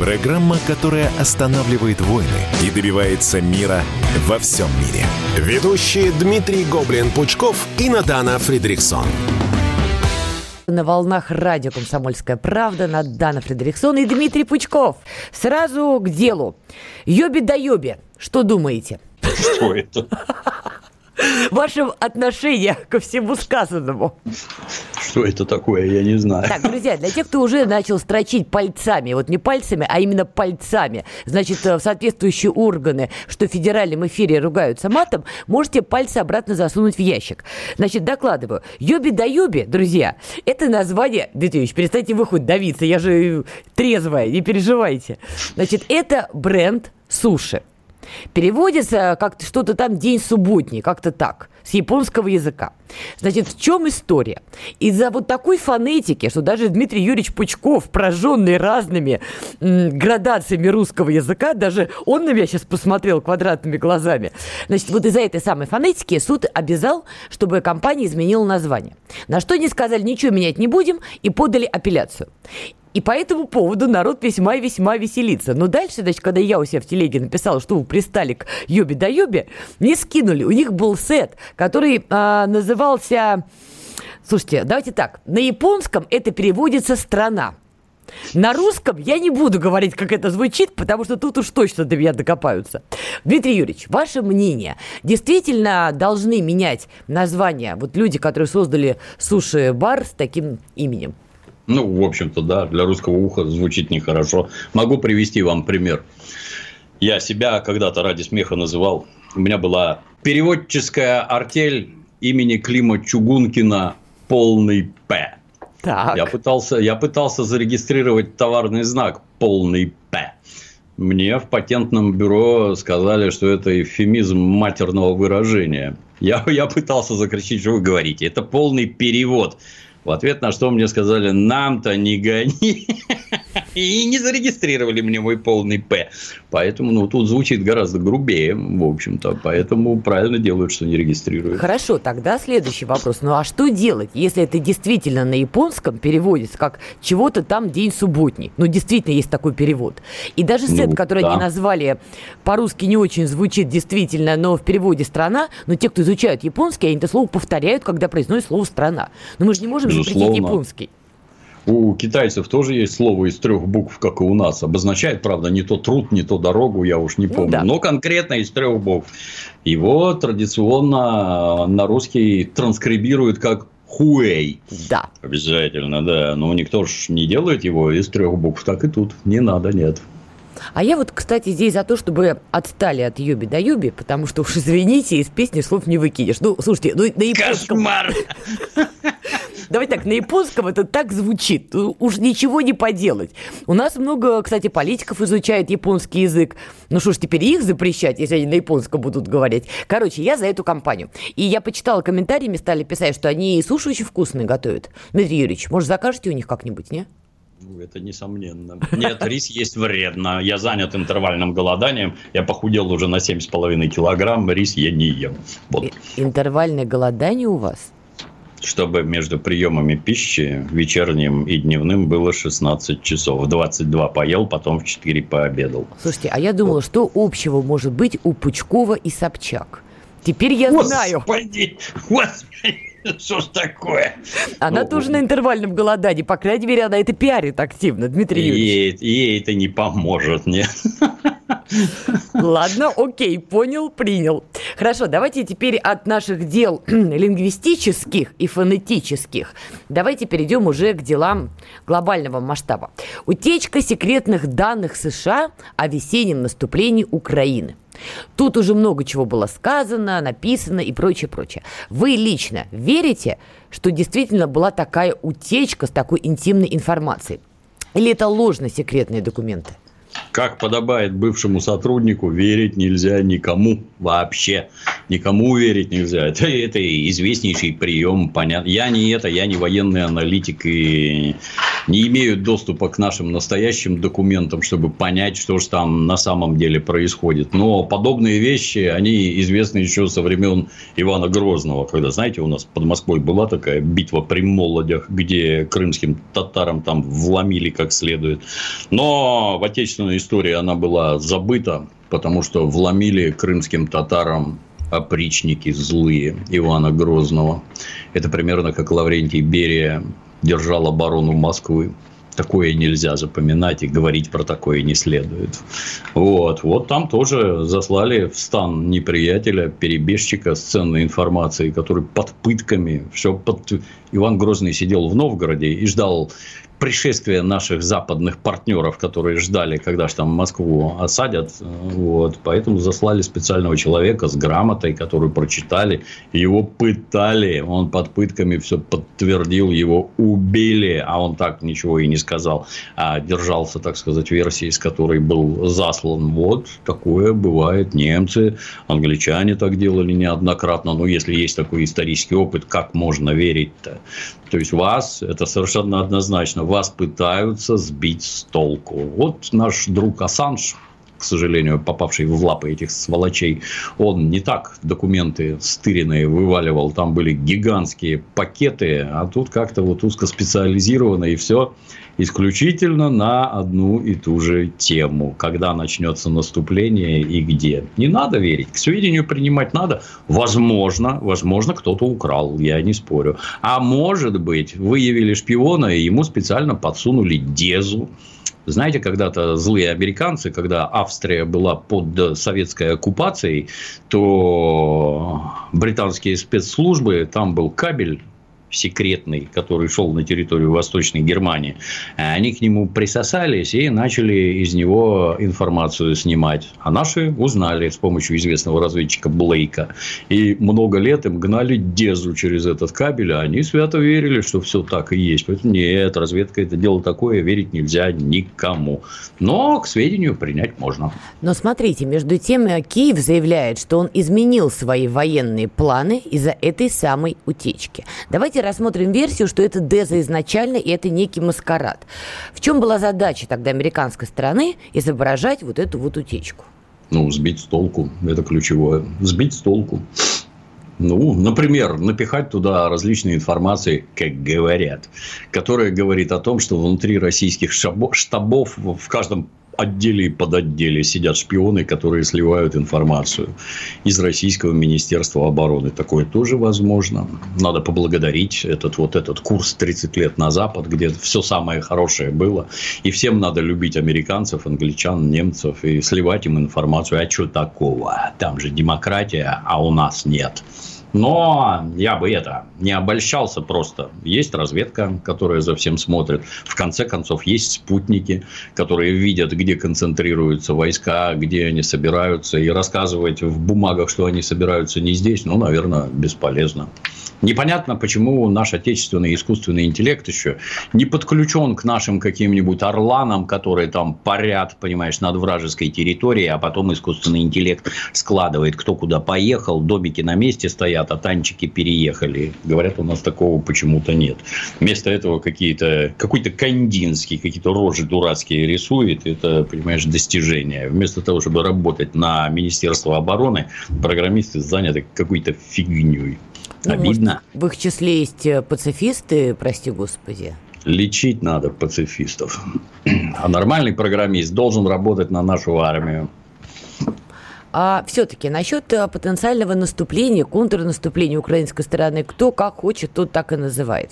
программа, которая останавливает войны и добивается мира во всем мире. Ведущие Дмитрий Гоблин-Пучков и Надана Фридриксон. На волнах радио «Комсомольская правда» Надана Фредериксон и Дмитрий Пучков. Сразу к делу. Йоби да йоби. Что думаете? Что это? Ваше отношение ко всему сказанному. Что это такое, я не знаю. Так, друзья, для тех, кто уже начал строчить пальцами, вот не пальцами, а именно пальцами, значит, э, в соответствующие органы, что в федеральном эфире ругаются матом, можете пальцы обратно засунуть в ящик. Значит, докладываю. Йоби да юби, друзья, это название... Дмитрий перестаньте вы хоть давиться, я же трезвая, не переживайте. Значит, это бренд суши. Переводится как что-то там день субботний, как-то так, с японского языка. Значит, в чем история? Из-за вот такой фонетики, что даже Дмитрий Юрьевич Пучков, пораженный разными м, градациями русского языка, даже он на меня сейчас посмотрел квадратными глазами. Значит, вот из-за этой самой фонетики суд обязал, чтобы компания изменила название. На что они сказали, ничего менять не будем, и подали апелляцию. И по этому поводу народ весьма и весьма веселится. Но дальше, значит, когда я у себя в телеге написала, что вы пристали к Йобе да Йобе, мне скинули. У них был сет, который а, назывался... Слушайте, давайте так. На японском это переводится «страна». На русском я не буду говорить, как это звучит, потому что тут уж точно до меня докопаются. Дмитрий Юрьевич, ваше мнение, действительно должны менять название вот люди, которые создали суши-бар с таким именем? Ну, в общем-то, да, для русского уха звучит нехорошо. Могу привести вам пример. Я себя когда-то ради смеха называл. У меня была переводческая артель имени Клима Чугункина полный П. Так. Я пытался, я пытался зарегистрировать товарный знак полный П. Мне в патентном бюро сказали, что это эвфемизм матерного выражения. Я, я пытался закричать, что вы говорите. Это полный перевод. В ответ на что мне сказали, нам-то не гони. И не зарегистрировали мне мой полный П. Поэтому, ну, тут звучит гораздо грубее, в общем-то. Поэтому правильно делают, что не регистрируют. Хорошо, тогда следующий вопрос. Ну, а что делать, если это действительно на японском переводится как чего-то там день субботний? Ну, действительно есть такой перевод. И даже сет, ну, который да. они назвали по-русски не очень звучит действительно, но в переводе страна, но те, кто изучают японский, они это слово повторяют, когда произносят слово страна. Но мы же не можем запретить японский. У китайцев тоже есть слово из трех букв, как и у нас. Обозначает, правда, не то труд, не то дорогу, я уж не ну помню. Ну, да. Но конкретно из трех букв. Его традиционно на русский транскрибируют как Хуэй. Да. Обязательно, да. Но никто же не делает его из трех букв. Так и тут. Не надо, нет. А я вот, кстати, здесь за то, чтобы отстали от Юби до Юби, потому что уж извините, из песни слов не выкинешь. Ну, слушайте, ну на японском... Кошмар! Давайте так, на японском это так звучит. Уж ничего не поделать. У нас много, кстати, политиков изучает японский язык. Ну что ж, теперь их запрещать, если они на японском будут говорить. Короче, я за эту компанию. И я почитала комментарии, мне стали писать, что они и суши очень вкусные готовят. Дмитрий Юрьевич, может, закажете у них как-нибудь, не? Ну, это несомненно. Нет, рис есть вредно. Я занят интервальным голоданием. Я похудел уже на 7,5 килограмм. Рис я не ем. Вот. Интервальное голодание у вас? Чтобы между приемами пищи вечерним и дневным было 16 часов. В 22 поел, потом в 4 пообедал. Слушайте, а я думала, вот. что общего может быть у Пучкова и Собчак? Теперь я Господи, знаю. Господи. Что ж такое? Она ну, тоже на интервальном голодании. По крайней мере, она это пиарит активно, Дмитрий Юрьевич. Ей, ей это не поможет, нет. Ладно, окей, понял, принял. Хорошо, давайте теперь от наших дел лингвистических и фонетических давайте перейдем уже к делам глобального масштаба. Утечка секретных данных США о весеннем наступлении Украины. Тут уже много чего было сказано, написано и прочее, прочее. Вы лично верите, что действительно была такая утечка с такой интимной информацией? Или это ложно секретные документы? Как подобает бывшему сотруднику, верить нельзя никому вообще. Никому верить нельзя. Это, это известнейший прием. Понятно. Я не это, я не военный аналитик и не имею доступа к нашим настоящим документам, чтобы понять, что же там на самом деле происходит. Но подобные вещи, они известны еще со времен Ивана Грозного, когда, знаете, у нас под Москвой была такая битва при Молодях, где крымским татарам там вломили как следует. Но в отечественной история она была забыта, потому что вломили крымским татарам опричники злые Ивана Грозного. Это примерно как Лаврентий Берия держал оборону Москвы. Такое нельзя запоминать и говорить про такое не следует. Вот, вот там тоже заслали в стан неприятеля, перебежчика с ценной информацией, который под пытками, все под... Иван Грозный сидел в Новгороде и ждал пришествия наших западных партнеров, которые ждали, когда же там Москву осадят. Вот. Поэтому заслали специального человека с грамотой, которую прочитали. Его пытали. Он под пытками все подтвердил. Его убили. А он так ничего и не сказал. А держался, так сказать, версии, с которой был заслан. Вот такое бывает. Немцы, англичане так делали неоднократно. Но если есть такой исторический опыт, как можно верить-то? То есть вас, это совершенно однозначно, вас пытаются сбить с толку. Вот наш друг Ассанж, к сожалению, попавший в лапы этих сволочей, он не так документы стыренные вываливал, там были гигантские пакеты, а тут как-то вот узкоспециализированно и все исключительно на одну и ту же тему. Когда начнется наступление и где. Не надо верить. К сведению принимать надо. Возможно, возможно, кто-то украл. Я не спорю. А может быть, выявили шпиона и ему специально подсунули дезу. Знаете, когда-то злые американцы, когда Австрия была под советской оккупацией, то британские спецслужбы, там был кабель секретный, который шел на территорию Восточной Германии, они к нему присосались и начали из него информацию снимать. А наши узнали с помощью известного разведчика Блейка. И много лет им гнали Дезу через этот кабель, а они свято верили, что все так и есть. Поэтому нет, разведка это дело такое, верить нельзя никому. Но к сведению принять можно. Но смотрите, между тем Киев заявляет, что он изменил свои военные планы из-за этой самой утечки. Давайте давайте рассмотрим версию, что это Деза изначально, и это некий маскарад. В чем была задача тогда американской стороны изображать вот эту вот утечку? Ну, сбить с толку. Это ключевое. Сбить с толку. Ну, например, напихать туда различные информации, как говорят, которая говорит о том, что внутри российских штабов в каждом отделе и под отделе сидят шпионы, которые сливают информацию из Российского Министерства обороны. Такое тоже возможно. Надо поблагодарить этот вот этот курс 30 лет на Запад, где все самое хорошее было. И всем надо любить американцев, англичан, немцев и сливать им информацию. А что такого? Там же демократия, а у нас нет. Но я бы это не обольщался просто. Есть разведка, которая за всем смотрит. В конце концов, есть спутники, которые видят, где концентрируются войска, где они собираются. И рассказывать в бумагах, что они собираются не здесь, ну, наверное, бесполезно. Непонятно, почему наш отечественный искусственный интеллект еще не подключен к нашим каким-нибудь орланам, которые там парят, понимаешь, над вражеской территорией, а потом искусственный интеллект складывает, кто куда поехал, домики на месте стоят, а танчики переехали. Говорят, у нас такого почему-то нет. Вместо этого какие-то, какой-то кандинский, какие-то рожи дурацкие рисует. Это, понимаешь, достижение. Вместо того, чтобы работать на Министерство обороны, программисты заняты какой-то фигней. Ну, Обидно. Может, в их числе есть э, пацифисты, прости господи. Лечить надо пацифистов. А нормальный программист должен работать на нашу армию. А все-таки насчет э, потенциального наступления, контрнаступления украинской стороны, кто как хочет, тот так и называет.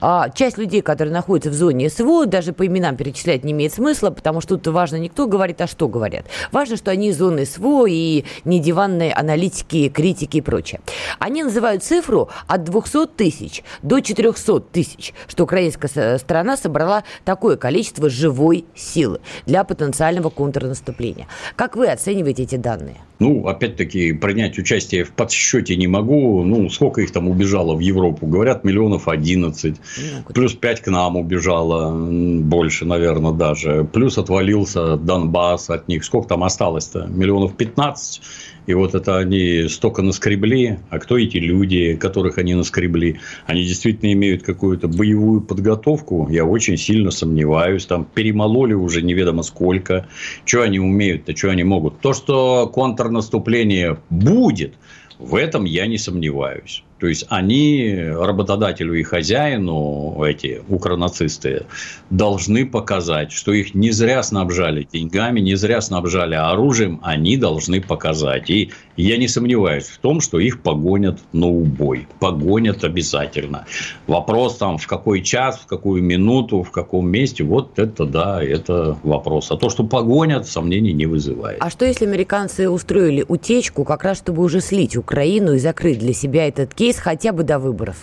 А часть людей, которые находятся в зоне СВО, даже по именам перечислять не имеет смысла, потому что тут важно не кто говорит, а что говорят. Важно, что они из зоны СВО и не диванные аналитики, критики и прочее. Они называют цифру от 200 тысяч до 400 тысяч, что украинская сторона собрала такое количество живой силы для потенциального контрнаступления. Как вы оцениваете эти данные? Ну, опять-таки, принять участие в подсчете не могу. Ну, сколько их там убежало в Европу? Говорят, миллионов 11. Ну, Плюс 5 к нам убежало. Больше, наверное, даже. Плюс отвалился Донбасс от них. Сколько там осталось-то? Миллионов 15. И вот это они столько наскребли. А кто эти люди, которых они наскребли? Они действительно имеют какую-то боевую подготовку? Я очень сильно сомневаюсь. Там перемололи уже неведомо сколько. Что они умеют-то, что они могут? То, что контрнаступление будет, в этом я не сомневаюсь. То есть они работодателю и хозяину, эти укронацисты, должны показать, что их не зря снабжали деньгами, не зря снабжали оружием, они должны показать. И я не сомневаюсь в том, что их погонят на убой. Погонят обязательно. Вопрос там, в какой час, в какую минуту, в каком месте, вот это да, это вопрос. А то, что погонят, сомнений не вызывает. А что, если американцы устроили утечку, как раз чтобы уже слить Украину и закрыть для себя этот кейс? Кейс хотя бы до выборов?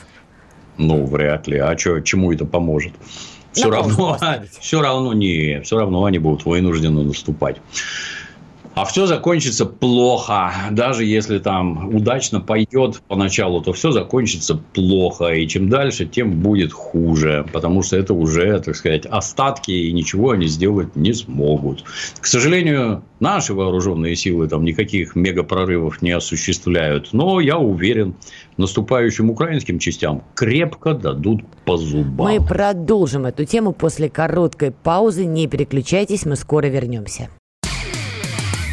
Ну, вряд ли. А чё, чему это поможет? Все равно, все равно не, все равно они будут вынуждены наступать. А все закончится плохо. Даже если там удачно пойдет поначалу, то все закончится плохо. И чем дальше, тем будет хуже. Потому что это уже, так сказать, остатки, и ничего они сделать не смогут. К сожалению, наши вооруженные силы там никаких мегапрорывов не осуществляют. Но я уверен, наступающим украинским частям крепко дадут по зубам. Мы продолжим эту тему после короткой паузы. Не переключайтесь, мы скоро вернемся.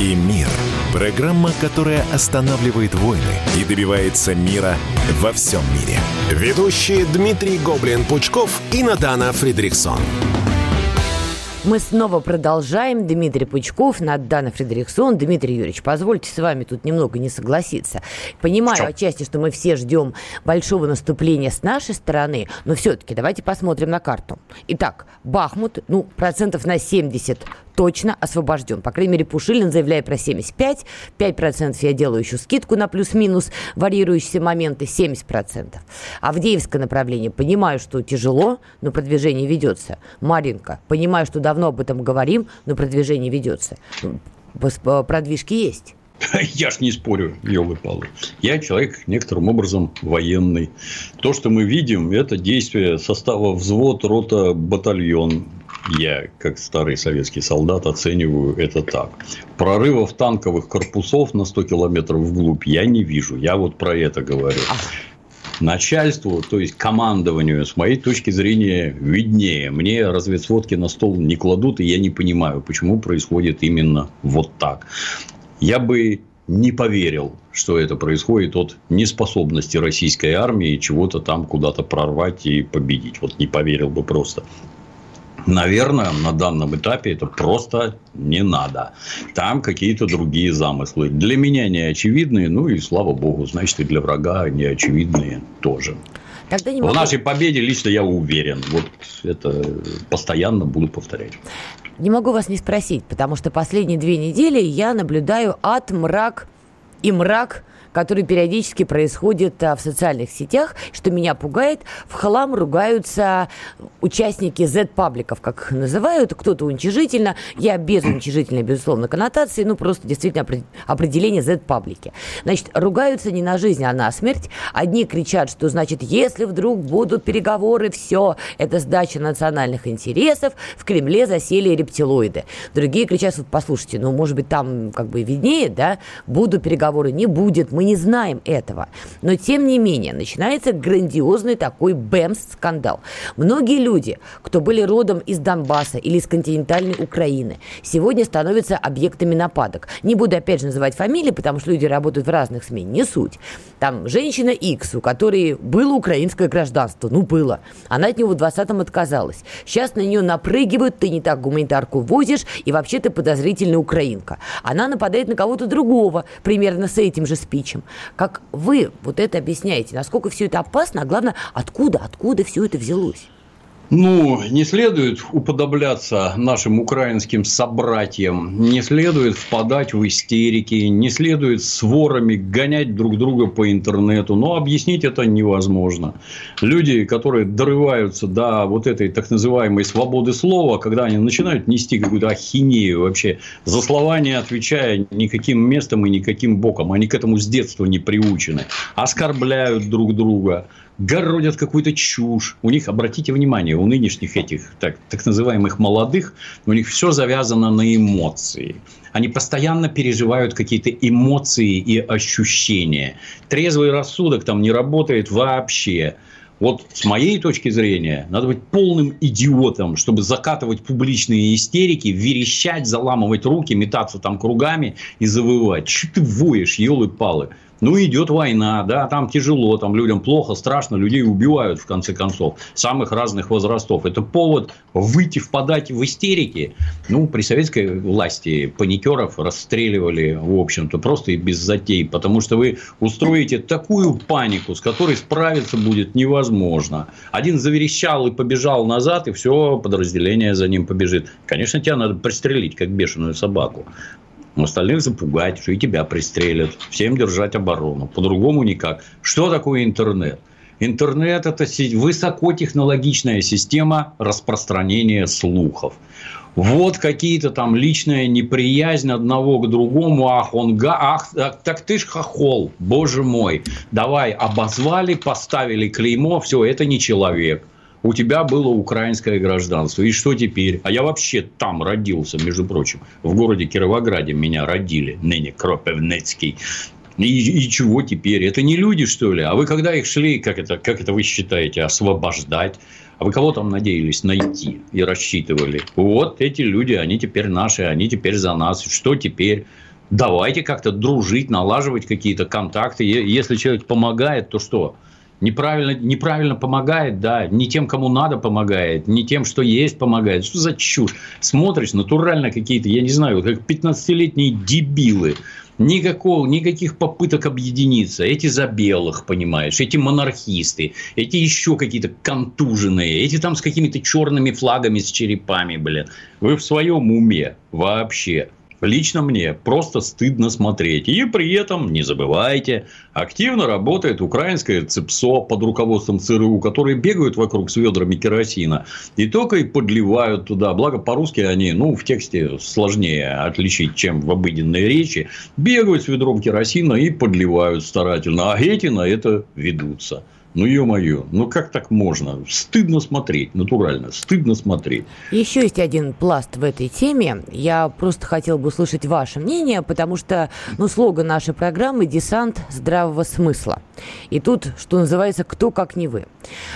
и мир» – Программа, которая останавливает войны и добивается мира во всем мире. Ведущие Дмитрий Гоблин-Пучков и Надана Фридриксон. Мы снова продолжаем. Дмитрий Пучков, Надана Фредериксон. Дмитрий Юрьевич, позвольте с вами тут немного не согласиться. Понимаю что? отчасти, что мы все ждем большого наступления с нашей стороны, но все-таки давайте посмотрим на карту. Итак, Бахмут, ну, процентов на 70 точно освобожден. По крайней мере, Пушилин заявляет про 75. 5% я делаю еще скидку на плюс-минус варьирующиеся моменты. 70%. Авдеевское направление. Понимаю, что тяжело, но продвижение ведется. Маринка. Понимаю, что давно об этом говорим, но продвижение ведется. Продвижки есть. Я ж не спорю, елы-палы. Я человек некоторым образом военный. То, что мы видим, это действие состава взвод, рота, батальон. Я, как старый советский солдат, оцениваю это так. Прорывов танковых корпусов на 100 километров вглубь я не вижу. Я вот про это говорю. Начальству, то есть командованию, с моей точки зрения, виднее. Мне разведсводки на стол не кладут, и я не понимаю, почему происходит именно вот так. Я бы не поверил, что это происходит от неспособности российской армии чего-то там куда-то прорвать и победить. Вот не поверил бы просто. Наверное, на данном этапе это просто не надо. Там какие-то другие замыслы. Для меня не очевидные, ну и слава богу, значит, и для врага не очевидные тоже. Тогда не могу... В нашей победе лично я уверен. Вот это постоянно буду повторять. Не могу вас не спросить, потому что последние две недели я наблюдаю ад, мрак и мрак который периодически происходит а, в социальных сетях, что меня пугает. В хлам ругаются участники Z-пабликов, как их называют, кто-то уничижительно, я без уничижительной, безусловно, коннотации, ну, просто действительно определение Z-паблики. Значит, ругаются не на жизнь, а на смерть. Одни кричат, что, значит, если вдруг будут переговоры, все, это сдача национальных интересов, в Кремле засели рептилоиды. Другие кричат, послушайте, ну, может быть, там как бы виднее, да, будут переговоры, не будет, мы Не знаем этого. Но, тем не менее, начинается грандиозный такой бэмс-скандал. Многие люди, кто были родом из Донбасса или из континентальной Украины, сегодня становятся объектами нападок. Не буду, опять же, называть фамилии, потому что люди работают в разных СМИ, не суть. Там женщина X, у которой было украинское гражданство, ну было. Она от него в 20-м отказалась. Сейчас на нее напрыгивают, ты не так гуманитарку возишь, и вообще ты подозрительная украинка. Она нападает на кого-то другого, примерно с этим же спичем. Как вы вот это объясняете? Насколько все это опасно, а главное, откуда, откуда все это взялось? Ну, не следует уподобляться нашим украинским собратьям, не следует впадать в истерики, не следует с ворами гонять друг друга по интернету, но объяснить это невозможно. Люди, которые дорываются до вот этой так называемой свободы слова, когда они начинают нести какую-то ахинею вообще, за слова не отвечая никаким местом и никаким боком, они к этому с детства не приучены, оскорбляют друг друга, городят какую-то чушь. У них, обратите внимание, у нынешних этих так, так называемых молодых, у них все завязано на эмоции. Они постоянно переживают какие-то эмоции и ощущения. Трезвый рассудок там не работает вообще. Вот с моей точки зрения, надо быть полным идиотом, чтобы закатывать публичные истерики, верещать, заламывать руки, метаться там кругами и завывать. Че ты воешь, елы-палы? Ну, идет война, да, там тяжело, там людям плохо, страшно, людей убивают, в конце концов, самых разных возрастов. Это повод выйти, впадать в истерики. Ну, при советской власти паникеров расстреливали, в общем-то, просто и без затей, потому что вы устроите такую панику, с которой справиться будет невозможно. Один заверещал и побежал назад, и все, подразделение за ним побежит. Конечно, тебя надо пристрелить, как бешеную собаку остальных запугать, что и тебя пристрелят. Всем держать оборону. По-другому никак. Что такое интернет? Интернет – это высокотехнологичная система распространения слухов. Вот какие-то там личная неприязнь одного к другому. Ах, он га... Ах, так ты ж хохол, боже мой. Давай, обозвали, поставили клеймо, все, это не человек у тебя было украинское гражданство. И что теперь? А я вообще там родился, между прочим. В городе Кировограде меня родили, ныне Кропевнецкий. И, и чего теперь? Это не люди, что ли? А вы когда их шли, как это, как это вы считаете, освобождать? А вы кого там надеялись найти и рассчитывали? Вот эти люди, они теперь наши, они теперь за нас. Что теперь? Давайте как-то дружить, налаживать какие-то контакты. Если человек помогает, то что? Неправильно, неправильно помогает, да, не тем, кому надо помогает, не тем, что есть помогает. Что за чушь? Смотришь, натурально какие-то, я не знаю, как 15-летние дебилы. Никакого, никаких попыток объединиться. Эти за белых, понимаешь, эти монархисты, эти еще какие-то контуженные, эти там с какими-то черными флагами, с черепами, блин. Вы в своем уме вообще. Лично мне просто стыдно смотреть. И при этом, не забывайте, активно работает украинское ЦИПСО под руководством ЦРУ, которые бегают вокруг с ведрами керосина и только и подливают туда. Благо, по-русски они, ну, в тексте сложнее отличить, чем в обыденной речи. Бегают с ведром керосина и подливают старательно. А эти на это ведутся. Ну, ё-моё, ну как так можно? Стыдно смотреть, натурально, стыдно смотреть. Еще есть один пласт в этой теме. Я просто хотел бы услышать ваше мнение, потому что, ну, слоган нашей программы «Десант здравого смысла». И тут, что называется, кто как не вы.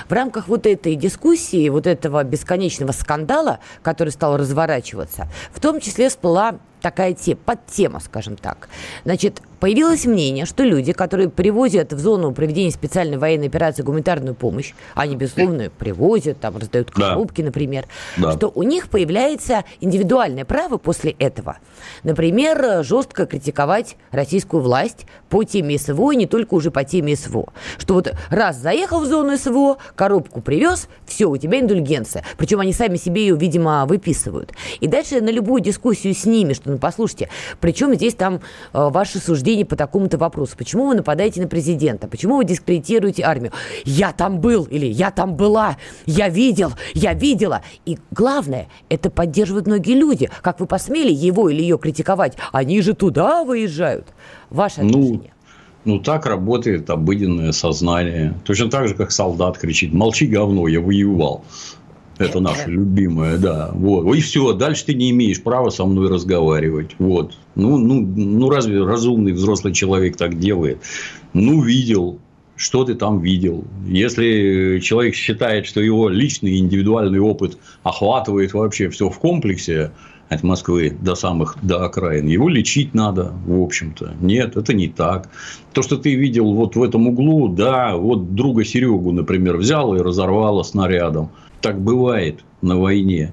В рамках вот этой дискуссии, вот этого бесконечного скандала, который стал разворачиваться, в том числе всплыла такая те, подтема, скажем так. Значит, появилось мнение, что люди, которые привозят в зону проведения специальной военной операции гуманитарную помощь, они, безусловно, привозят, там раздают коробки, да. например, да. что у них появляется индивидуальное право после этого. Например, жестко критиковать российскую власть по теме СВО, и не только уже по теме СВО. Что вот раз заехал в зону СВО, коробку привез, все, у тебя индульгенция. Причем они сами себе ее, видимо, выписывают. И дальше на любую дискуссию с ними, что ну послушайте, причем здесь там э, ваши суждения по такому-то вопросу? Почему вы нападаете на президента? Почему вы дискредитируете армию? Я там был или я там была, я видел, я видела. И главное, это поддерживают многие люди. Как вы посмели его или ее критиковать? Они же туда выезжают. Ваше ну, отношение? Ну, ну, так работает обыденное сознание. Точно так же, как солдат кричит, молчи, говно, я воевал. Это наша любимая, да. Вот. И все, дальше ты не имеешь права со мной разговаривать. Вот. Ну, ну, ну, разве разумный взрослый человек так делает? Ну, видел, что ты там видел. Если человек считает, что его личный индивидуальный опыт охватывает вообще все в комплексе, от Москвы до самых до окраин, его лечить надо, в общем-то. Нет, это не так. То, что ты видел вот в этом углу, да, вот друга Серегу, например, взял и разорвало снарядом. Так бывает на войне.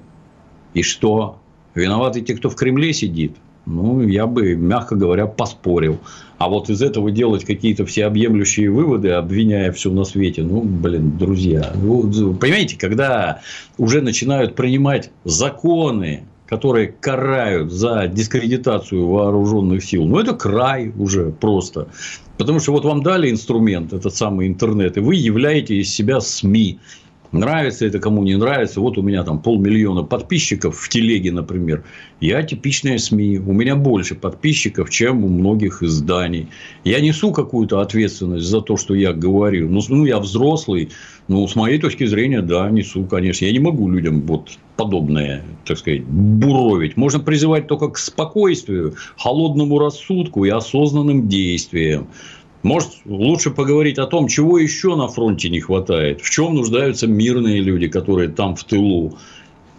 И что? Виноваты те, кто в Кремле сидит? Ну, я бы, мягко говоря, поспорил. А вот из этого делать какие-то всеобъемлющие выводы, обвиняя все на свете, ну, блин, друзья. Ну, понимаете, когда уже начинают принимать законы, которые карают за дискредитацию вооруженных сил, ну, это край уже просто. Потому что вот вам дали инструмент, этот самый интернет, и вы являете из себя СМИ. Нравится это кому не нравится. Вот у меня там полмиллиона подписчиков в телеге, например. Я типичная СМИ. У меня больше подписчиков, чем у многих изданий. Я несу какую-то ответственность за то, что я говорю. Ну, ну, я взрослый. Ну, с моей точки зрения, да, несу, конечно. Я не могу людям вот подобное, так сказать, буровить. Можно призывать только к спокойствию, холодному рассудку и осознанным действиям. Может, лучше поговорить о том, чего еще на фронте не хватает, в чем нуждаются мирные люди, которые там в тылу.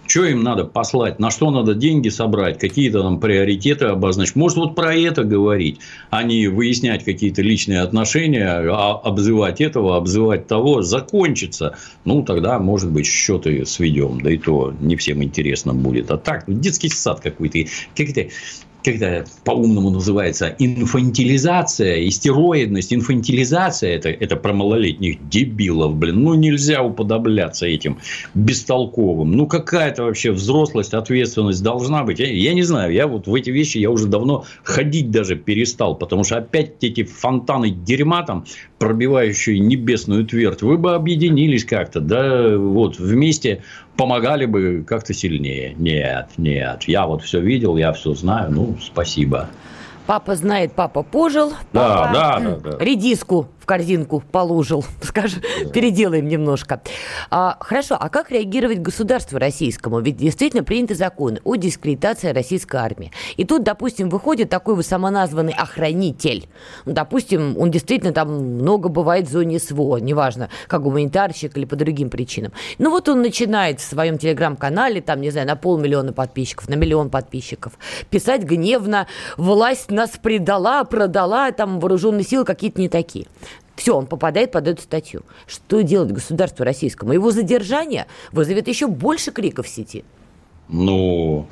Что им надо послать, на что надо деньги собрать, какие-то там приоритеты обозначить. Может, вот про это говорить, а не выяснять какие-то личные отношения, а обзывать этого, обзывать того, закончится. Ну, тогда, может быть, счеты сведем. Да и то не всем интересно будет. А так, детский сад какой-то. Какие-то когда по-умному называется инфантилизация, истероидность, инфантилизация, это, это про малолетних дебилов, блин, ну нельзя уподобляться этим бестолковым. Ну какая-то вообще взрослость, ответственность должна быть. Я, я не знаю, я вот в эти вещи я уже давно ходить даже перестал, потому что опять эти фонтаны дерьма там, пробивающие небесную твердь, вы бы объединились как-то, да, вот вместе помогали бы как-то сильнее. Нет, нет. Я вот все видел, я все знаю. Ну, спасибо. Папа знает, папа пожил. Папа да, да, да, да. Редиску корзинку положил, скажем, да. переделаем немножко. А, хорошо, а как реагировать государству российскому? Ведь действительно приняты законы о дискредитации российской армии. И тут, допустим, выходит такой вот самоназванный охранитель. Ну, допустим, он действительно там много бывает в зоне СВО, неважно, как гуманитарщик или по другим причинам. Ну вот он начинает в своем телеграм-канале, там, не знаю, на полмиллиона подписчиков, на миллион подписчиков, писать гневно, власть нас предала, продала, там вооруженные силы какие-то не такие. Все, он попадает под эту статью. Что делать государству российскому? Его задержание вызовет еще больше криков в сети. Ну,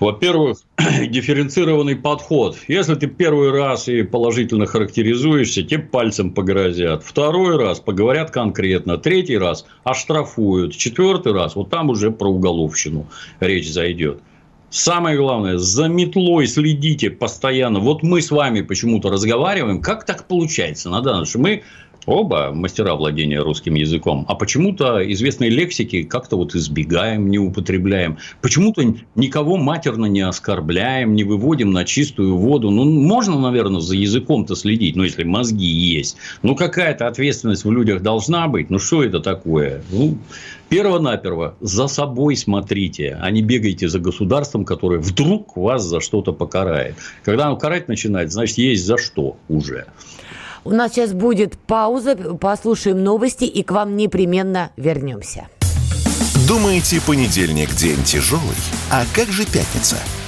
во-первых, дифференцированный подход. Если ты первый раз и положительно характеризуешься, тебе пальцем погрозят. Второй раз поговорят конкретно. Третий раз оштрафуют. Четвертый раз, вот там уже про уголовщину речь зайдет. Самое главное, за метлой следите постоянно. Вот мы с вами почему-то разговариваем. Как так получается, Надана, что мы Оба мастера владения русским языком. А почему-то известные лексики как-то вот избегаем, не употребляем. Почему-то никого матерно не оскорбляем, не выводим на чистую воду. Ну, можно, наверное, за языком-то следить, но если мозги есть. Ну, какая-то ответственность в людях должна быть. Ну, что это такое? Ну, перво-наперво за собой смотрите, а не бегайте за государством, которое вдруг вас за что-то покарает. Когда оно карать начинает, значит, есть за что уже. У нас сейчас будет пауза, послушаем новости и к вам непременно вернемся. Думаете, понедельник день тяжелый? А как же пятница?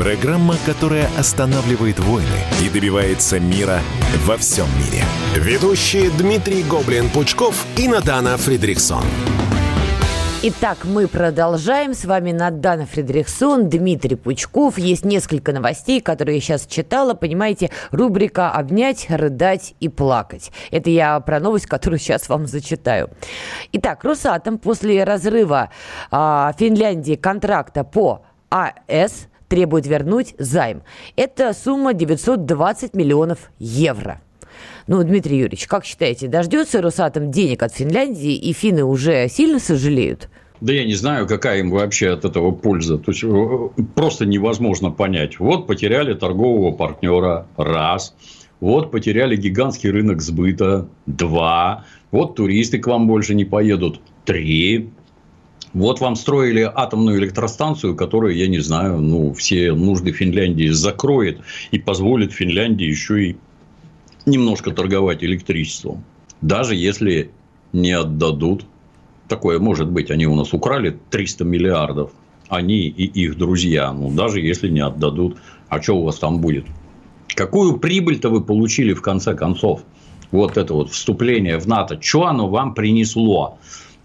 Программа, которая останавливает войны и добивается мира во всем мире. Ведущие Дмитрий Гоблин-Пучков и Надана Фридрихсон. Итак, мы продолжаем. С вами Надана Фредериксон, Дмитрий Пучков. Есть несколько новостей, которые я сейчас читала. Понимаете, рубрика «Обнять, рыдать и плакать». Это я про новость, которую сейчас вам зачитаю. Итак, Росатом после разрыва а, Финляндии контракта по АЭС требует вернуть займ. Это сумма 920 миллионов евро. Ну, Дмитрий Юрьевич, как считаете, дождется Росатом денег от Финляндии, и финны уже сильно сожалеют? Да я не знаю, какая им вообще от этого польза. То есть, э, просто невозможно понять. Вот потеряли торгового партнера. Раз. Вот потеряли гигантский рынок сбыта. Два. Вот туристы к вам больше не поедут. Три. Вот вам строили атомную электростанцию, которая, я не знаю, ну, все нужды Финляндии закроет и позволит Финляндии еще и немножко торговать электричеством. Даже если не отдадут такое может быть. Они у нас украли 300 миллиардов. Они и их друзья. Ну, даже если не отдадут. А что у вас там будет? Какую прибыль-то вы получили в конце концов? Вот это вот вступление в НАТО. Что оно вам принесло?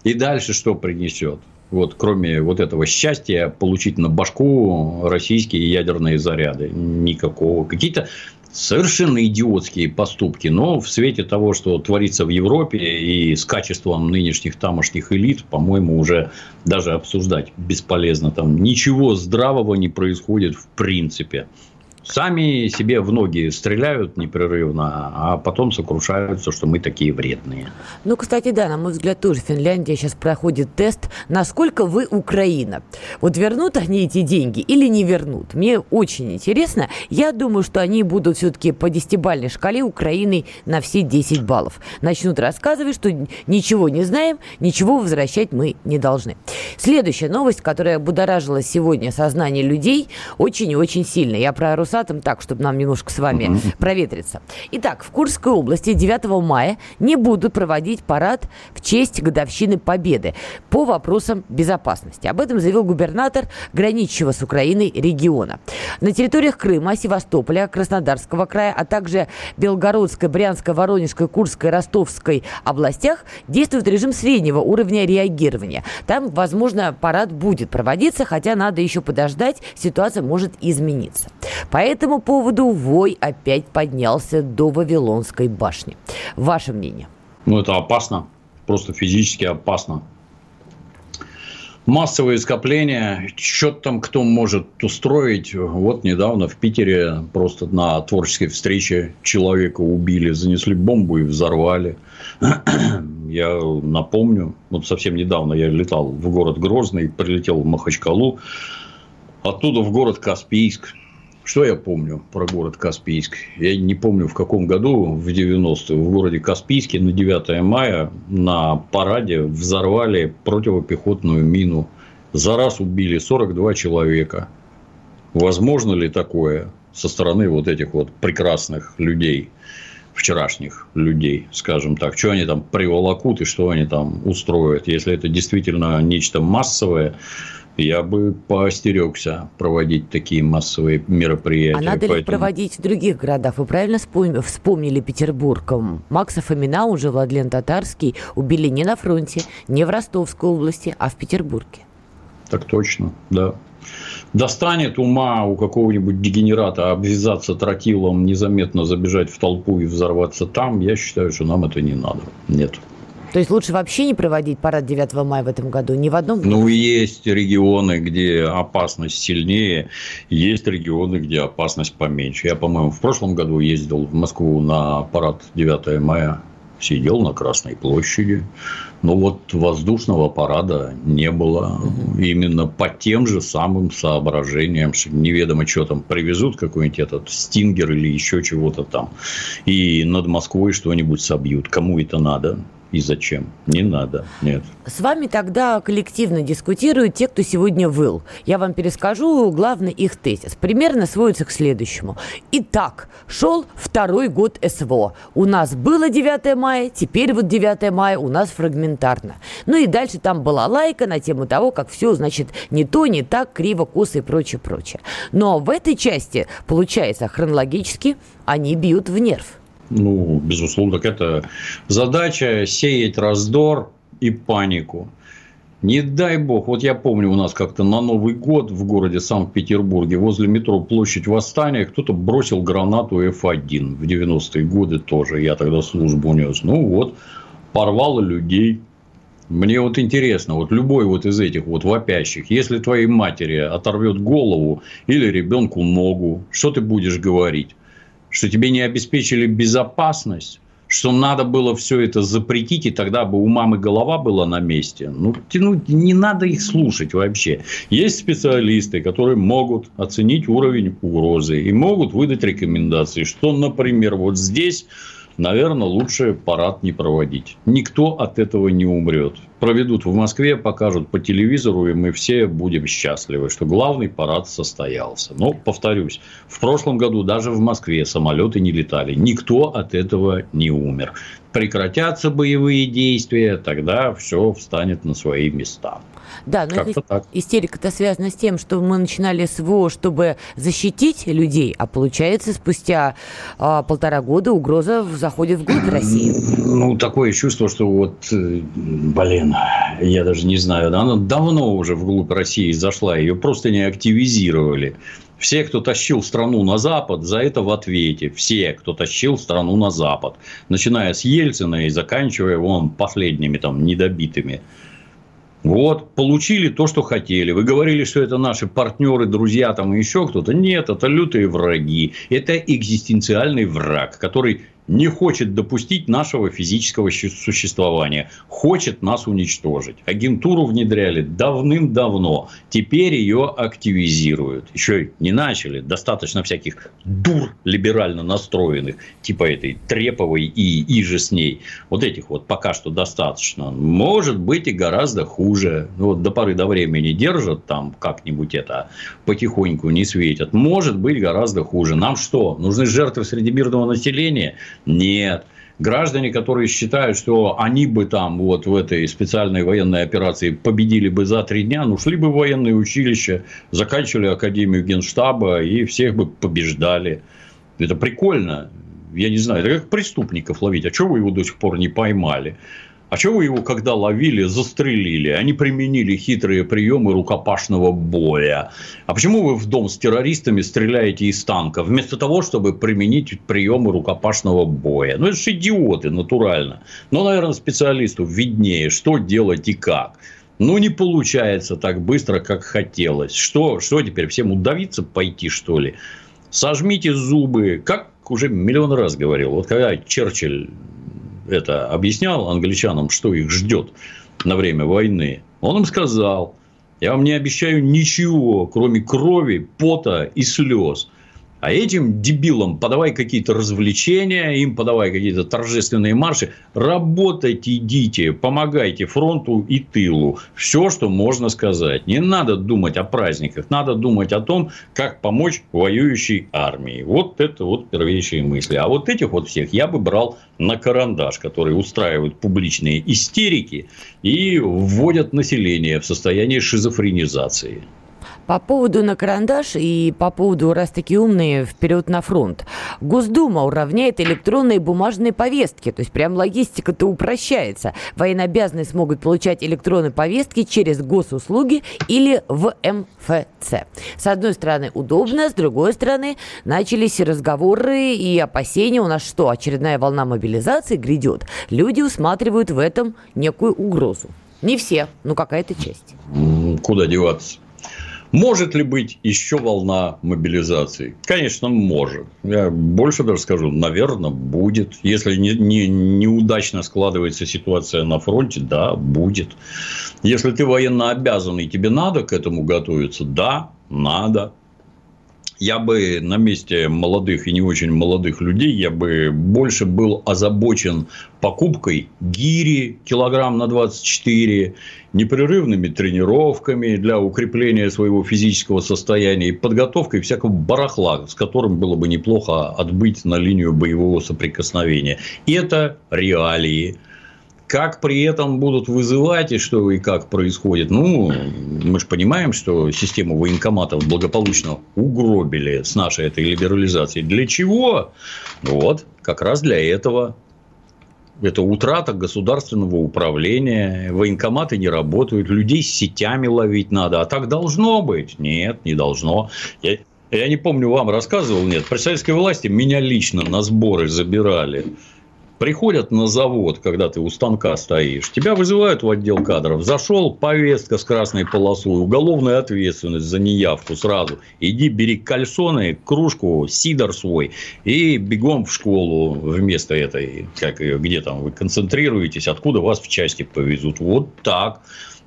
И дальше что принесет? Вот, кроме вот этого счастья получить на башку российские ядерные заряды. Никакого. Какие-то совершенно идиотские поступки, но в свете того, что творится в Европе и с качеством нынешних тамошних элит, по-моему, уже даже обсуждать бесполезно. Там ничего здравого не происходит в принципе сами себе в ноги стреляют непрерывно, а потом сокрушаются, что мы такие вредные. Ну, кстати, да, на мой взгляд, тоже Финляндия сейчас проходит тест, насколько вы Украина. Вот вернут они эти деньги или не вернут? Мне очень интересно. Я думаю, что они будут все-таки по десятибальной шкале Украины на все 10 баллов. Начнут рассказывать, что ничего не знаем, ничего возвращать мы не должны. Следующая новость, которая будоражила сегодня сознание людей очень и очень сильно. Я про Русал Росатом так, чтобы нам немножко с вами uh проветриться. Итак, в Курской области 9 мая не будут проводить парад в честь годовщины Победы по вопросам безопасности. Об этом заявил губернатор граничащего с Украиной региона. На территориях Крыма, Севастополя, Краснодарского края, а также Белгородской, Брянской, Воронежской, Курской, Ростовской областях действует режим среднего уровня реагирования. Там, возможно, парад будет проводиться, хотя надо еще подождать, ситуация может измениться. По этому поводу вой опять поднялся до Вавилонской башни. Ваше мнение? Ну, это опасно. Просто физически опасно. Массовые скопления, что там кто может устроить. Вот недавно в Питере просто на творческой встрече человека убили, занесли бомбу и взорвали. Я напомню, вот совсем недавно я летал в город Грозный, прилетел в Махачкалу, оттуда в город Каспийск – что я помню про город Каспийск? Я не помню, в каком году, в 90-е, в городе Каспийске на 9 мая на параде взорвали противопехотную мину. За раз убили 42 человека. Возможно ли такое со стороны вот этих вот прекрасных людей, вчерашних людей, скажем так? Что они там приволокут и что они там устроят? Если это действительно нечто массовое, я бы поостерегся проводить такие массовые мероприятия. А надо поэтому... ли проводить в других городах? Вы правильно вспомнили Петербург. Макса Фомина, уже Владлен Татарский, убили не на фронте, не в Ростовской области, а в Петербурге. Так точно, да. Достанет ума у какого-нибудь дегенерата обвязаться тротилом, незаметно забежать в толпу и взорваться там, я считаю, что нам это не надо. Нет. То есть лучше вообще не проводить парад 9 мая в этом году? Ни в одном? Ну, есть регионы, где опасность сильнее, есть регионы, где опасность поменьше. Я, по-моему, в прошлом году ездил в Москву на парад 9 мая, сидел на Красной площади. Но вот воздушного парада не было. Именно по тем же самым соображениям, что неведомо, что там привезут, какой-нибудь этот стингер или еще чего-то там. И над Москвой что-нибудь собьют. Кому это надо? И зачем. Не надо, нет. С вами тогда коллективно дискутируют те, кто сегодня выл. Я вам перескажу главный их тезис. Примерно сводится к следующему. Итак, шел второй год СВО. У нас было 9 мая, теперь вот 9 мая у нас фрагментарно. Ну и дальше там была лайка на тему того, как все, значит, не то, не так, криво, косо и прочее, прочее. Но в этой части, получается, хронологически они бьют в нерв. Ну, безусловно, так это задача сеять раздор и панику. Не дай бог, вот я помню, у нас как-то на Новый год в городе Санкт-Петербурге возле метро Площадь Восстания кто-то бросил гранату F1 в 90-е годы тоже. Я тогда службу нес. Ну вот, порвало людей. Мне вот интересно, вот любой вот из этих вот вопящих, если твоей матери оторвет голову или ребенку ногу, что ты будешь говорить? Что тебе не обеспечили безопасность? что надо было все это запретить, и тогда бы у мамы голова была на месте. Ну, ну, не надо их слушать вообще. Есть специалисты, которые могут оценить уровень угрозы и могут выдать рекомендации, что, например, вот здесь наверное, лучше парад не проводить. Никто от этого не умрет. Проведут в Москве, покажут по телевизору, и мы все будем счастливы, что главный парад состоялся. Но, повторюсь, в прошлом году даже в Москве самолеты не летали. Никто от этого не умер. Прекратятся боевые действия, тогда все встанет на свои места. Да, но истерика-то связана с тем, что мы начинали СВО, чтобы защитить людей, а получается спустя а, полтора года угроза заходит в вглубь России. Ну, такое чувство, что вот, э, блин, я даже не знаю, она давно уже вглубь России зашла, ее просто не активизировали. Все, кто тащил страну на Запад, за это в ответе. Все, кто тащил страну на Запад. Начиная с Ельцина и заканчивая вон последними там недобитыми. Вот, получили то, что хотели. Вы говорили, что это наши партнеры, друзья, там еще кто-то. Нет, это лютые враги. Это экзистенциальный враг, который не хочет допустить нашего физического существования, хочет нас уничтожить. Агентуру внедряли давным-давно, теперь ее активизируют. Еще не начали, достаточно всяких дур либерально настроенных, типа этой Треповой и иже с ней. Вот этих вот пока что достаточно. Может быть и гораздо хуже. Вот до поры до времени держат там как-нибудь это потихоньку не светят. Может быть гораздо хуже. Нам что? Нужны жертвы среди мирного населения? Нет. Граждане, которые считают, что они бы там вот в этой специальной военной операции победили бы за три дня, ну, шли бы в военное училище, заканчивали Академию Генштаба и всех бы побеждали. Это прикольно. Я не знаю, это как преступников ловить. А чего вы его до сих пор не поймали? А чего его, когда ловили, застрелили? Они применили хитрые приемы рукопашного боя. А почему вы в дом с террористами стреляете из танка, вместо того, чтобы применить приемы рукопашного боя? Ну, это же идиоты, натурально. Но, наверное, специалисту виднее, что делать и как. Ну, не получается так быстро, как хотелось. Что, что теперь, всем удавиться пойти, что ли? Сожмите зубы. Как уже миллион раз говорил. Вот когда Черчилль это объяснял англичанам, что их ждет на время войны, он им сказал, я вам не обещаю ничего, кроме крови, пота и слез. А этим дебилам подавай какие-то развлечения, им подавай какие-то торжественные марши. Работайте, идите, помогайте фронту и тылу. Все, что можно сказать. Не надо думать о праздниках, надо думать о том, как помочь воюющей армии. Вот это вот первейшие мысли. А вот этих вот всех я бы брал на карандаш, которые устраивают публичные истерики и вводят население в состояние шизофренизации. По поводу на карандаш и по поводу, раз такие умные, вперед на фронт. Госдума уравняет электронные бумажные повестки. То есть, прям логистика-то упрощается. Военнообязанные смогут получать электронные повестки через госуслуги или в МФЦ. С одной стороны, удобно, с другой стороны, начались разговоры и опасения. У нас что, очередная волна мобилизации грядет? Люди усматривают в этом некую угрозу. Не все, но какая-то часть. Куда деваться? Может ли быть еще волна мобилизации? Конечно, может. Я больше даже скажу, наверное, будет. Если не, не, неудачно складывается ситуация на фронте, да, будет. Если ты военно обязанный, тебе надо к этому готовиться, да, надо я бы на месте молодых и не очень молодых людей, я бы больше был озабочен покупкой гири килограмм на 24, непрерывными тренировками для укрепления своего физического состояния и подготовкой всякого барахла, с которым было бы неплохо отбыть на линию боевого соприкосновения. И это реалии. Как при этом будут вызывать и что и как происходит? Ну, мы же понимаем, что систему военкоматов благополучно угробили с нашей этой либерализацией. Для чего? Вот, как раз для этого. Это утрата государственного управления, военкоматы не работают, людей с сетями ловить надо. А так должно быть? Нет, не должно. Я, я не помню, вам рассказывал, нет. При советской власти меня лично на сборы забирали Приходят на завод, когда ты у станка стоишь, тебя вызывают в отдел кадров. Зашел, повестка с красной полосой, уголовная ответственность за неявку сразу. Иди бери кальсоны, кружку, сидор свой и бегом в школу вместо этой, как, где там вы концентрируетесь, откуда вас в части повезут. Вот так.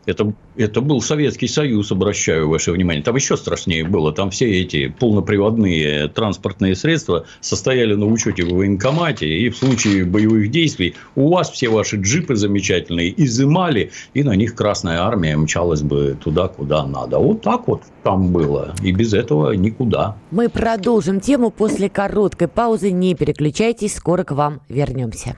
Это, это был Советский Союз, обращаю ваше внимание. Там еще страшнее было. Там все эти полноприводные транспортные средства состояли на учете в военкомате. И в случае боевых действий у вас все ваши джипы замечательные изымали. И на них Красная Армия мчалась бы туда, куда надо. Вот так вот там было. И без этого никуда. Мы продолжим тему после короткой паузы. Не переключайтесь, скоро к вам вернемся.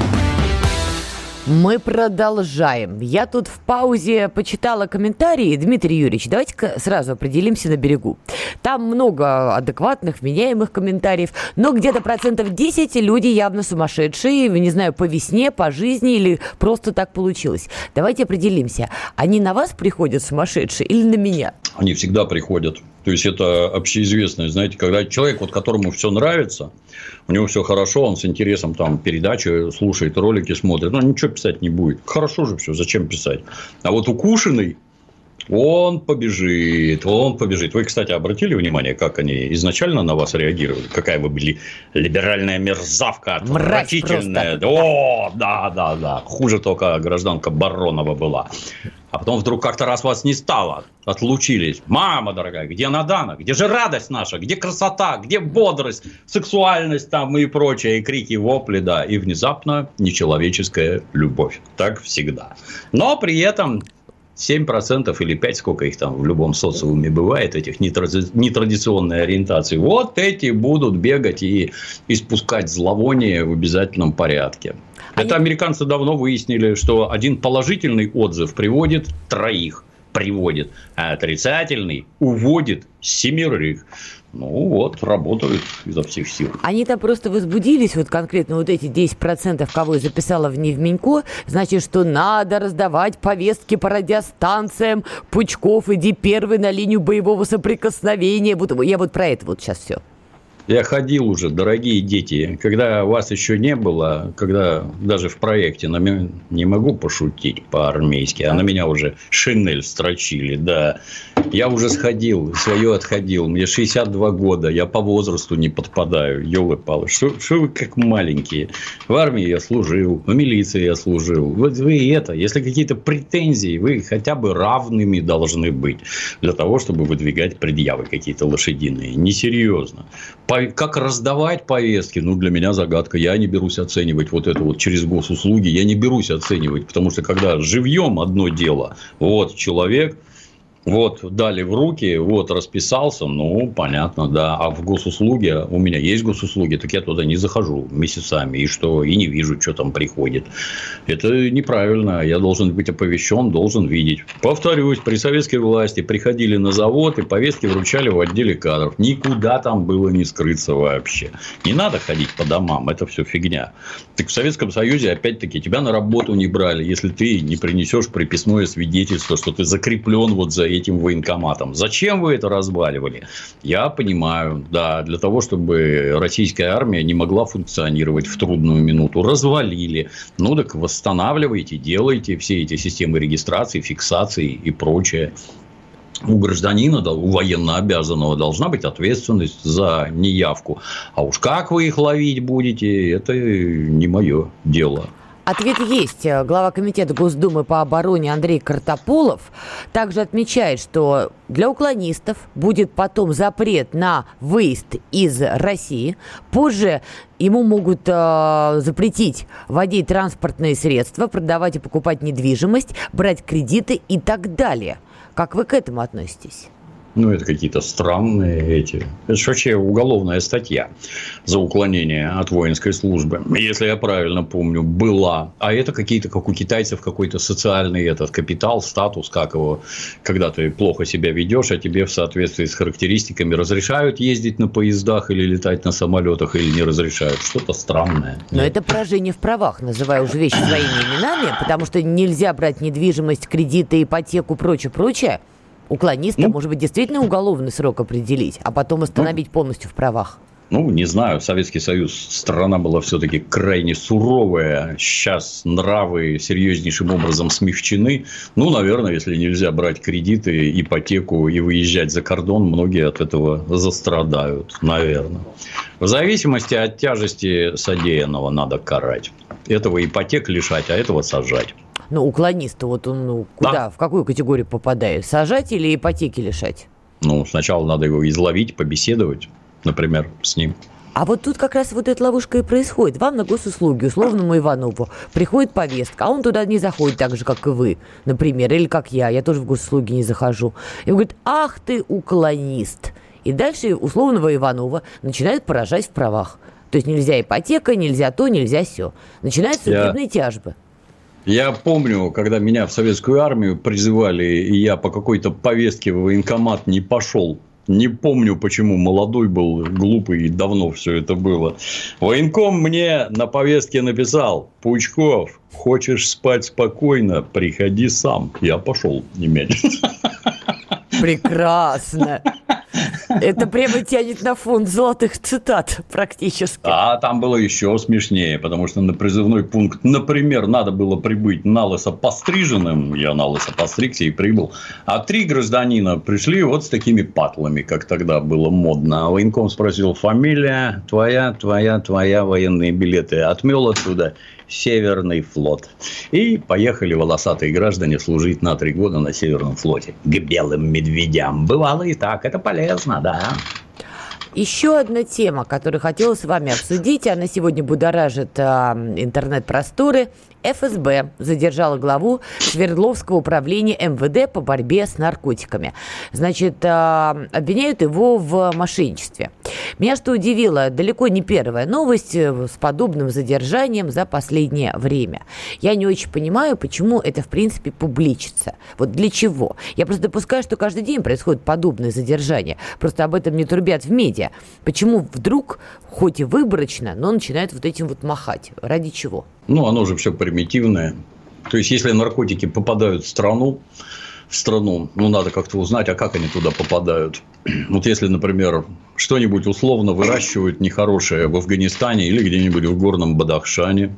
Мы продолжаем. Я тут в паузе почитала комментарии. Дмитрий Юрьевич, давайте-ка сразу определимся на берегу. Там много адекватных, меняемых комментариев, но где-то процентов 10 люди явно сумасшедшие, не знаю, по весне, по жизни или просто так получилось. Давайте определимся. Они на вас приходят сумасшедшие или на меня? Они всегда приходят. То есть, это общеизвестно. Знаете, когда человек, вот которому все нравится, у него все хорошо, он с интересом там передачи слушает, ролики смотрит, ну, ничего писать не будет. Хорошо же все, зачем писать? А вот укушенный, он побежит, он побежит. Вы, кстати, обратили внимание, как они изначально на вас реагировали? Какая вы были либеральная мерзавка, отвратительная. О, да, да, да. Хуже только гражданка Баронова была. А потом вдруг как-то раз вас не стало, отлучились. Мама дорогая, где Надана? Где же радость наша? Где красота? Где бодрость, сексуальность там и прочее, и крики, вопли, да. И внезапно нечеловеческая любовь. Так всегда. Но при этом 7% или 5%, сколько их там в любом социуме бывает, этих нетрадиционной ориентации, вот эти будут бегать и испускать зловоние в обязательном порядке. Они... Это американцы давно выяснили, что один положительный отзыв приводит троих приводит, а отрицательный уводит семерых. Ну вот, работают изо всех сил. Они-то просто возбудились, вот конкретно вот эти 10%, кого я записала в Невменько, значит, что надо раздавать повестки по радиостанциям, Пучков, иди первый на линию боевого соприкосновения. Вот, я вот про это вот сейчас все. Я ходил уже, дорогие дети, когда вас еще не было, когда даже в проекте, не могу пошутить по-армейски, а на меня уже шинель строчили, да. Я уже сходил, свое отходил, мне 62 года, я по возрасту не подпадаю, елы палы что, вы как маленькие. В армии я служил, в милиции я служил. Вот вы это, если какие-то претензии, вы хотя бы равными должны быть для того, чтобы выдвигать предъявы какие-то лошадиные. Несерьезно как раздавать повестки, ну, для меня загадка. Я не берусь оценивать вот это вот через госуслуги. Я не берусь оценивать, потому что когда живьем одно дело, вот человек – вот, дали в руки, вот, расписался, ну, понятно, да. А в госуслуге, у меня есть госуслуги, так я туда не захожу месяцами, и что, и не вижу, что там приходит. Это неправильно, я должен быть оповещен, должен видеть. Повторюсь, при советской власти приходили на завод и повестки вручали в отделе кадров. Никуда там было не скрыться вообще. Не надо ходить по домам, это все фигня. Так в Советском Союзе, опять-таки, тебя на работу не брали, если ты не принесешь приписное свидетельство, что ты закреплен вот за этим военкоматом. Зачем вы это разваливали? Я понимаю, да, для того, чтобы российская армия не могла функционировать в трудную минуту. Развалили. Ну, так восстанавливайте, делайте все эти системы регистрации, фиксации и прочее у гражданина, у военнообязанного должна быть ответственность за неявку. А уж как вы их ловить будете, это не мое дело. Ответ есть. Глава комитета Госдумы по обороне Андрей Картополов также отмечает, что для уклонистов будет потом запрет на выезд из России. Позже ему могут э, запретить водить транспортные средства, продавать и покупать недвижимость, брать кредиты и так далее – Как вы к этому относитесь? Ну, это какие-то странные эти. Это же вообще уголовная статья за уклонение от воинской службы. Если я правильно помню, была. А это какие-то, как у китайцев, какой-то социальный этот капитал, статус, как его, когда ты плохо себя ведешь, а тебе в соответствии с характеристиками разрешают ездить на поездах или летать на самолетах, или не разрешают. Что-то странное. Но это поражение в правах, называю уже вещи своими именами, потому что нельзя брать недвижимость, кредиты, ипотеку, прочее, прочее уклониста, ну, может быть, действительно уголовный срок определить, а потом остановить ну, полностью в правах? Ну, не знаю, Советский Союз, страна была все-таки крайне суровая. Сейчас нравы серьезнейшим образом смягчены. Ну, наверное, если нельзя брать кредиты, ипотеку и выезжать за кордон, многие от этого застрадают, наверное. В зависимости от тяжести содеянного надо карать. Этого ипотек лишать, а этого сажать ну, уклониста, вот он ну, куда, да. в какую категорию попадает? Сажать или ипотеки лишать? Ну, сначала надо его изловить, побеседовать, например, с ним. А вот тут как раз вот эта ловушка и происходит. Вам на госуслуги, условному Иванову, приходит повестка, а он туда не заходит так же, как и вы, например, или как я, я тоже в госуслуги не захожу. И он говорит, ах ты уклонист. И дальше условного Иванова начинают поражать в правах. То есть нельзя ипотека, нельзя то, нельзя все. Начинаются судебные я... тяжбы. Я помню, когда меня в советскую армию призывали, и я по какой-то повестке в военкомат не пошел. Не помню, почему молодой был, глупый, и давно все это было. Военком мне на повестке написал, Пучков, хочешь спать спокойно, приходи сам. Я пошел немедленно. Прекрасно. Это прямо тянет на фонд золотых цитат практически. А там было еще смешнее, потому что на призывной пункт, например, надо было прибыть на лысо постриженным, я на лысо постригся и прибыл, а три гражданина пришли вот с такими патлами, как тогда было модно. А военком спросил, фамилия твоя, твоя, твоя, военные билеты. Отмел отсюда. Северный флот. И поехали волосатые граждане служить на три года на Северном флоте. К белым медведям. Бывало и так. Это полезно, да. Еще одна тема, которую хотела с вами обсудить, она сегодня будоражит э, интернет-просторы. ФСБ задержала главу Свердловского управления МВД по борьбе с наркотиками. Значит, э, обвиняют его в мошенничестве. Меня что удивило, далеко не первая новость э, с подобным задержанием за последнее время. Я не очень понимаю, почему это, в принципе, публичится. Вот для чего? Я просто допускаю, что каждый день происходит подобное задержание. Просто об этом не трубят в медиа. Почему вдруг, хоть и выборочно, но начинают вот этим вот махать? Ради чего? Ну, оно же все примитивное. То есть, если наркотики попадают в страну, в страну, ну, надо как-то узнать, а как они туда попадают. Вот если, например, что-нибудь условно выращивают нехорошее в Афганистане или где-нибудь в горном Бадахшане,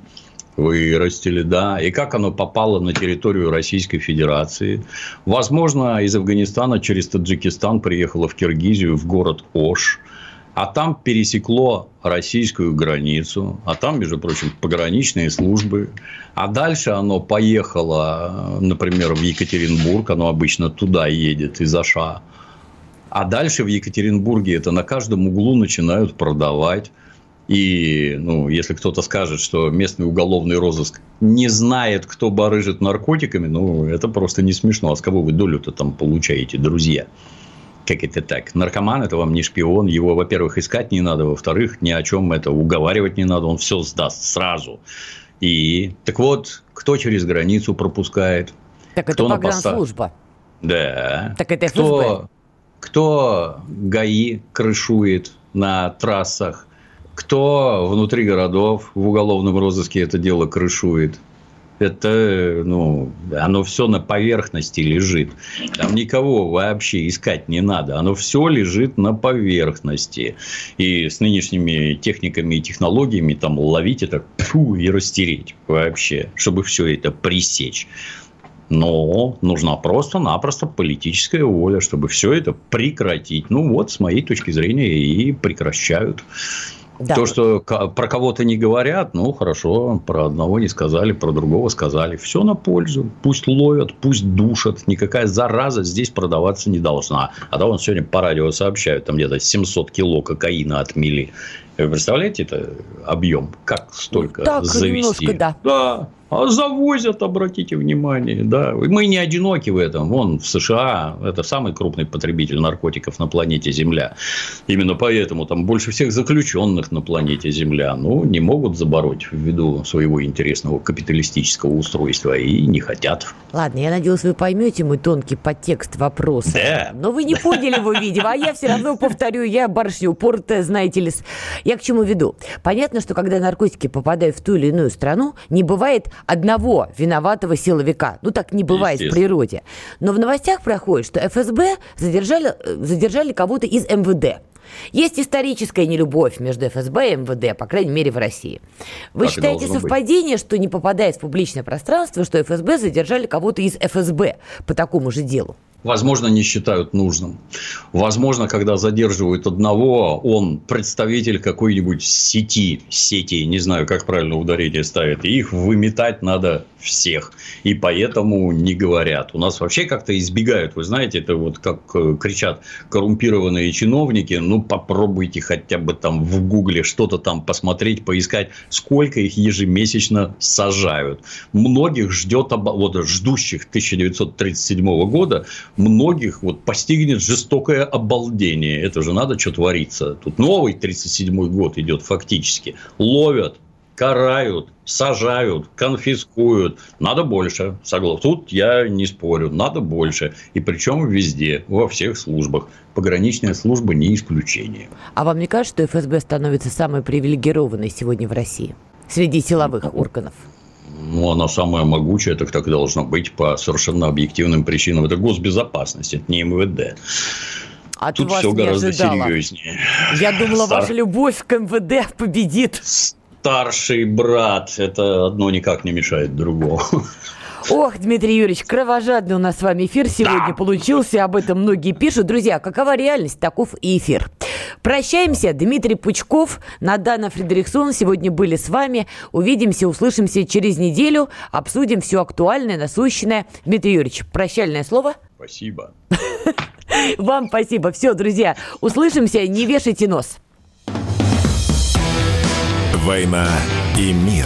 вырастили, да, и как оно попало на территорию Российской Федерации. Возможно, из Афганистана через Таджикистан приехало в Киргизию, в город Ош – а там пересекло российскую границу, а там, между прочим, пограничные службы. А дальше оно поехало, например, в Екатеринбург, оно обычно туда едет из Аша. А дальше в Екатеринбурге это на каждом углу начинают продавать. И, ну, если кто-то скажет, что местный уголовный розыск не знает, кто барыжит наркотиками, ну, это просто не смешно. А с кого вы долю-то там получаете, друзья? Как это так? Наркоман это вам не шпион, его, во-первых, искать не надо, во-вторых, ни о чем это уговаривать не надо, он все сдаст сразу. И так вот, кто через границу пропускает? Так это погранслужба. Поста... Да. Так это кто, ФСБ. Кто ГАИ крышует на трассах? Кто внутри городов в уголовном розыске это дело крышует? Это, ну, оно все на поверхности лежит. Там никого вообще искать не надо. Оно все лежит на поверхности. И с нынешними техниками и технологиями там ловить это фу, и растереть вообще, чтобы все это пресечь. Но нужна просто-напросто политическая воля, чтобы все это прекратить. Ну, вот, с моей точки зрения, и прекращают. Да. То, что про кого-то не говорят, ну, хорошо, про одного не сказали, про другого сказали. Все на пользу. Пусть ловят, пусть душат. Никакая зараза здесь продаваться не должна. А то он сегодня по радио сообщают, там где-то 700 кило кокаина отмели. Вы представляете это объем? Как столько так, завести? Немножко, да. да. А завозят, обратите внимание, да. Мы не одиноки в этом. Вон в США это самый крупный потребитель наркотиков на планете Земля. Именно поэтому там больше всех заключенных на планете Земля. Ну, не могут забороть ввиду своего интересного капиталистического устройства и не хотят. Ладно, я надеюсь, вы поймете мой тонкий подтекст вопроса. Да. Но вы не поняли его, видимо, а я все равно повторю, я барышня упоротая, знаете ли. Я к чему веду? Понятно, что когда наркотики попадают в ту или иную страну, не бывает одного виноватого силовика. Ну, так не бывает в природе. Но в новостях проходит, что ФСБ задержали, э, задержали кого-то из МВД. Есть историческая нелюбовь между ФСБ и МВД, по крайней мере, в России. Вы так считаете совпадение, быть. что не попадает в публичное пространство, что ФСБ задержали кого-то из ФСБ по такому же делу? Возможно, не считают нужным. Возможно, когда задерживают одного, он представитель какой-нибудь сети, сети, не знаю, как правильно ударение ставят, и их выметать надо всех. И поэтому не говорят. У нас вообще как-то избегают. Вы знаете, это вот как э, кричат коррумпированные чиновники. Ну, попробуйте хотя бы там в Гугле что-то там посмотреть, поискать, сколько их ежемесячно сажают. Многих ждет, вот ждущих 1937 года, многих вот постигнет жестокое обалдение. Это же надо что твориться. Тут новый 37 год идет фактически. Ловят, карают, сажают, конфискуют. Надо больше. Согласен. Тут я не спорю. Надо больше. И причем везде, во всех службах. Пограничная служба не исключение. А вам не кажется, что ФСБ становится самой привилегированной сегодня в России? Среди силовых органов? Ну, она самая могучая, так так должно быть по совершенно объективным причинам. Это госбезопасность, это не МВД. А Тут все гораздо ожидала. серьезнее. Я думала, Стар... ваша любовь к МВД победит старший брат. Это одно никак не мешает другому. Ох, Дмитрий Юрьевич, кровожадный у нас с вами эфир сегодня да. получился. Об этом многие пишут. Друзья, какова реальность, таков и эфир. Прощаемся. Дмитрий Пучков, Надана Фредериксон сегодня были с вами. Увидимся, услышимся через неделю. Обсудим все актуальное, насущное. Дмитрий Юрьевич, прощальное слово? Спасибо. Вам спасибо. Все, друзья, услышимся. Не вешайте нос. «Война и мир».